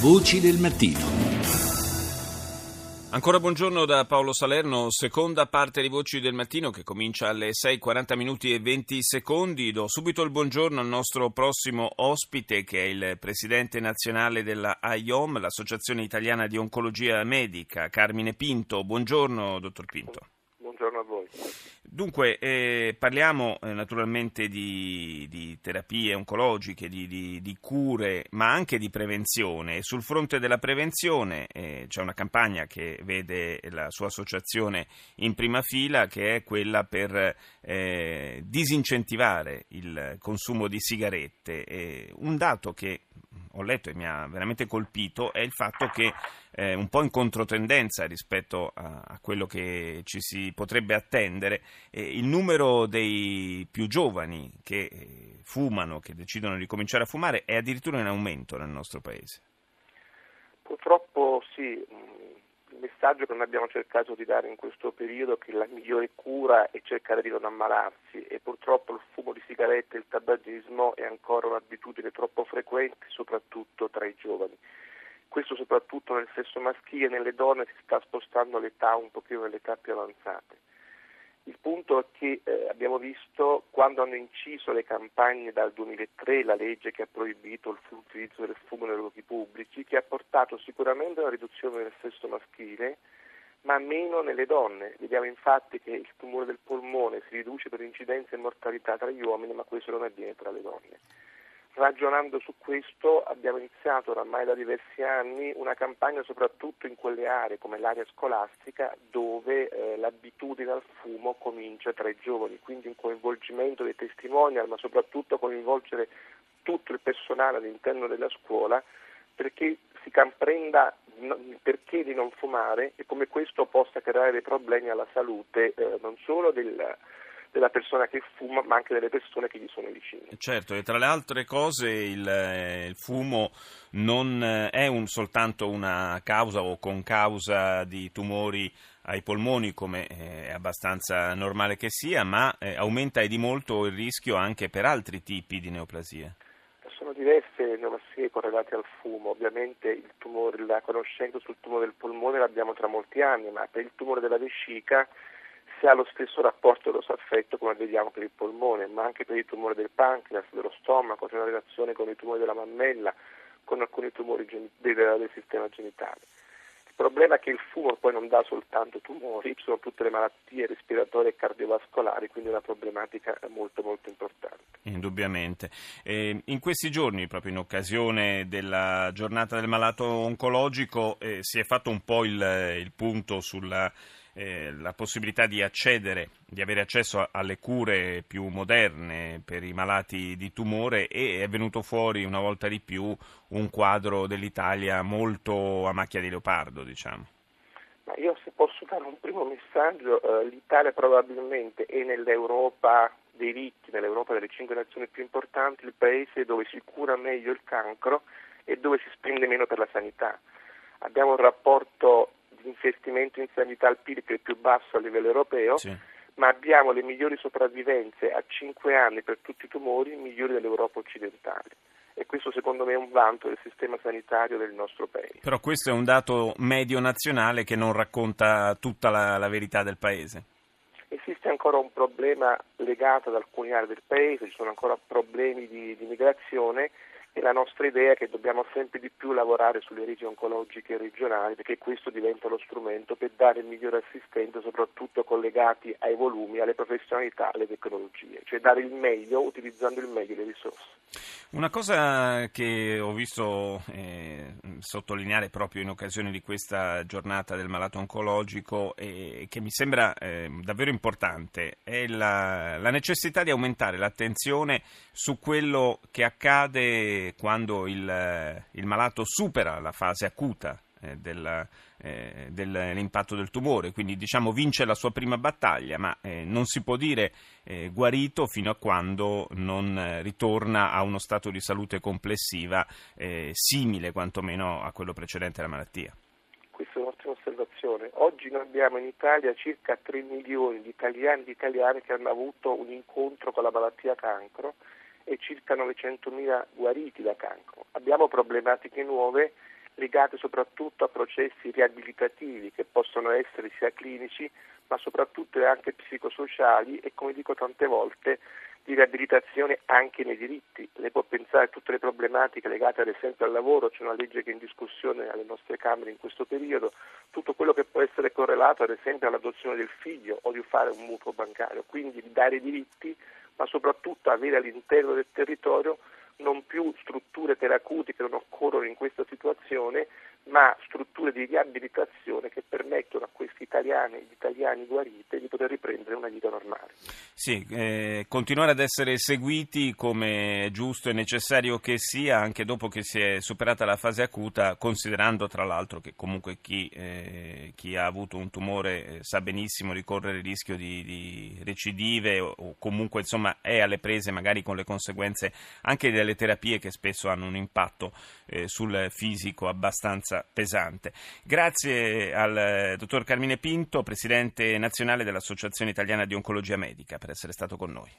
Voci del mattino. Ancora buongiorno da Paolo Salerno, seconda parte di Voci del Mattino che comincia alle 6.40 minuti e 20 secondi. Do subito il buongiorno al nostro prossimo ospite che è il presidente nazionale della AIOM, l'Associazione Italiana di Oncologia Medica, Carmine Pinto. Buongiorno, dottor Pinto. Buongiorno a voi. Dunque, eh, parliamo eh, naturalmente di, di, terapie oncologiche, di, di, di, cure, ma anche di prevenzione. sul fronte della prevenzione eh, c'è una campagna che vede la sua associazione in prima fila, che è quella per eh, disincentivare il consumo di sigarette. un dato che ho letto e mi ha veramente colpito è il fatto che eh, un po' in controtendenza rispetto a, a, quello che ci si potrebbe attendere, eh, il numero dei più giovani che eh, fumano, che decidono di cominciare a fumare, è addirittura in aumento nel nostro paese. Purtroppo sì, messaggio che noi abbiamo cercato di dare in questo periodo è che la migliore cura è cercare di non ammalarsi e purtroppo il fumo di sigarette e il tabagismo è ancora un'abitudine troppo frequente, soprattutto tra i giovani. Questo soprattutto nel sesso maschile, nelle donne si sta spostando l'età un pochino nelle età più avanzate. Il punto è che eh, abbiamo visto quando hanno inciso le campagne dal 2003, la legge che ha proibito l'utilizzo del fumo nei luoghi pubblici, che ha portato sicuramente a una riduzione del sesso maschile, ma meno nelle donne. Vediamo infatti che il tumore del polmone si riduce per incidenza e mortalità tra gli uomini, ma questo non avviene tra le donne. Ragionando su questo abbiamo iniziato oramai da diversi anni una campagna soprattutto in quelle aree come l'area scolastica dove eh, l'abitudine al fumo comincia tra i giovani, quindi un coinvolgimento dei testimonial ma soprattutto coinvolgere tutto il personale all'interno della scuola perché si comprenda il perché di non fumare e come questo possa creare dei problemi alla salute eh, non solo del della persona che fuma, ma anche delle persone che gli sono vicine. Certo, e tra le altre cose il, eh, il fumo non eh, è un, soltanto una causa o concausa di tumori ai polmoni, come eh, è abbastanza normale che sia, ma aumenta di molto il rischio anche per altri tipi di neoplasie. Sono diverse neoplasie correlate al fumo, ovviamente tumore, la conoscenza sul tumore del polmone l'abbiamo tra molti anni, ma per il tumore della vescica si ha lo stesso rapporto rosso-affetto come vediamo per il polmone, ma anche per il tumore del pancreas, dello stomaco, c'è una relazione con i tumori della mammella, con alcuni tumori gen- del, del sistema genitale. Il problema è che il fumo poi non dà soltanto tumori, ci sono tutte le malattie respiratorie e cardiovascolari, quindi è una problematica molto molto importante. Indubbiamente. Eh, in questi giorni, proprio in occasione della giornata del malato oncologico, eh, si è fatto un po' il, il punto sulla eh, la possibilità di accedere, di avere accesso alle cure più moderne per i malati di tumore e è venuto fuori una volta di più un quadro dell'Italia molto a macchia di leopardo, diciamo. Ma io se posso dare un primo messaggio, eh, l'Italia probabilmente è nell'Europa dei ricchi, nell'Europa delle cinque nazioni più importanti, il paese dove si cura meglio il cancro e dove si spende meno per la sanità. Abbiamo un rapporto di investimento in sanità al PIL che è il più basso a livello europeo, sì. ma abbiamo le migliori sopravvivenze a 5 anni per tutti i tumori migliori dell'Europa occidentale. E questo secondo me è un vanto del sistema sanitario del nostro paese. Però questo è un dato medio nazionale che non racconta tutta la, la verità del paese. Esiste ancora un problema legato ad alcune aree del paese, ci sono ancora problemi di, di migrazione e la nostra idea è che dobbiamo sempre di più lavorare sulle reti oncologiche regionali perché questo diventa lo strumento per dare il migliore assistenza soprattutto collegati ai volumi, alle professionalità, alle tecnologie, cioè dare il meglio utilizzando il meglio le risorse. Una cosa che ho visto eh, sottolineare proprio in occasione di questa giornata del malato oncologico e che mi sembra eh, davvero importante è la, la necessità di aumentare l'attenzione su quello che accade quando il, il malato supera la fase acuta eh, del, eh, dell'impatto del tumore, quindi diciamo vince la sua prima battaglia, ma eh, non si può dire eh, guarito fino a quando non ritorna a uno stato di salute complessiva eh, simile quantomeno a quello precedente alla malattia. Questa è un'ottima osservazione. Oggi noi abbiamo in Italia circa 3 milioni di italiani e di italiane che hanno avuto un incontro con la malattia cancro e circa 900.000 guariti da cancro. Abbiamo problematiche nuove legate soprattutto a processi riabilitativi che possono essere sia clinici ma soprattutto anche psicosociali e come dico tante volte di riabilitazione anche nei diritti. Lei può pensare a tutte le problematiche legate ad esempio al lavoro, c'è una legge che è in discussione alle nostre Camere in questo periodo, tutto quello che può essere correlato ad esempio all'adozione del figlio o di fare un mutuo bancario, quindi di dare diritti ma soprattutto avere all'interno del territorio non più strutture terapeutiche che non occorrono in questa situazione, ma strutture di riabilitazione che permettono a questi italiani e italiani guariti di poter riprendere una vita normale. Sì, eh, continuare ad essere seguiti come è giusto e necessario che sia anche dopo che si è superata la fase acuta, considerando tra l'altro che comunque chi, eh, chi ha avuto un tumore eh, sa benissimo di correre il rischio di, di recidive o, o, comunque insomma è alle prese magari con le conseguenze anche delle terapie che spesso hanno un impatto eh, sul fisico abbastanza pesante. Grazie al eh, dottor Carmine Pinto, presidente nazionale dell'Associazione Italiana di Oncologia Medica, per essere stato con noi.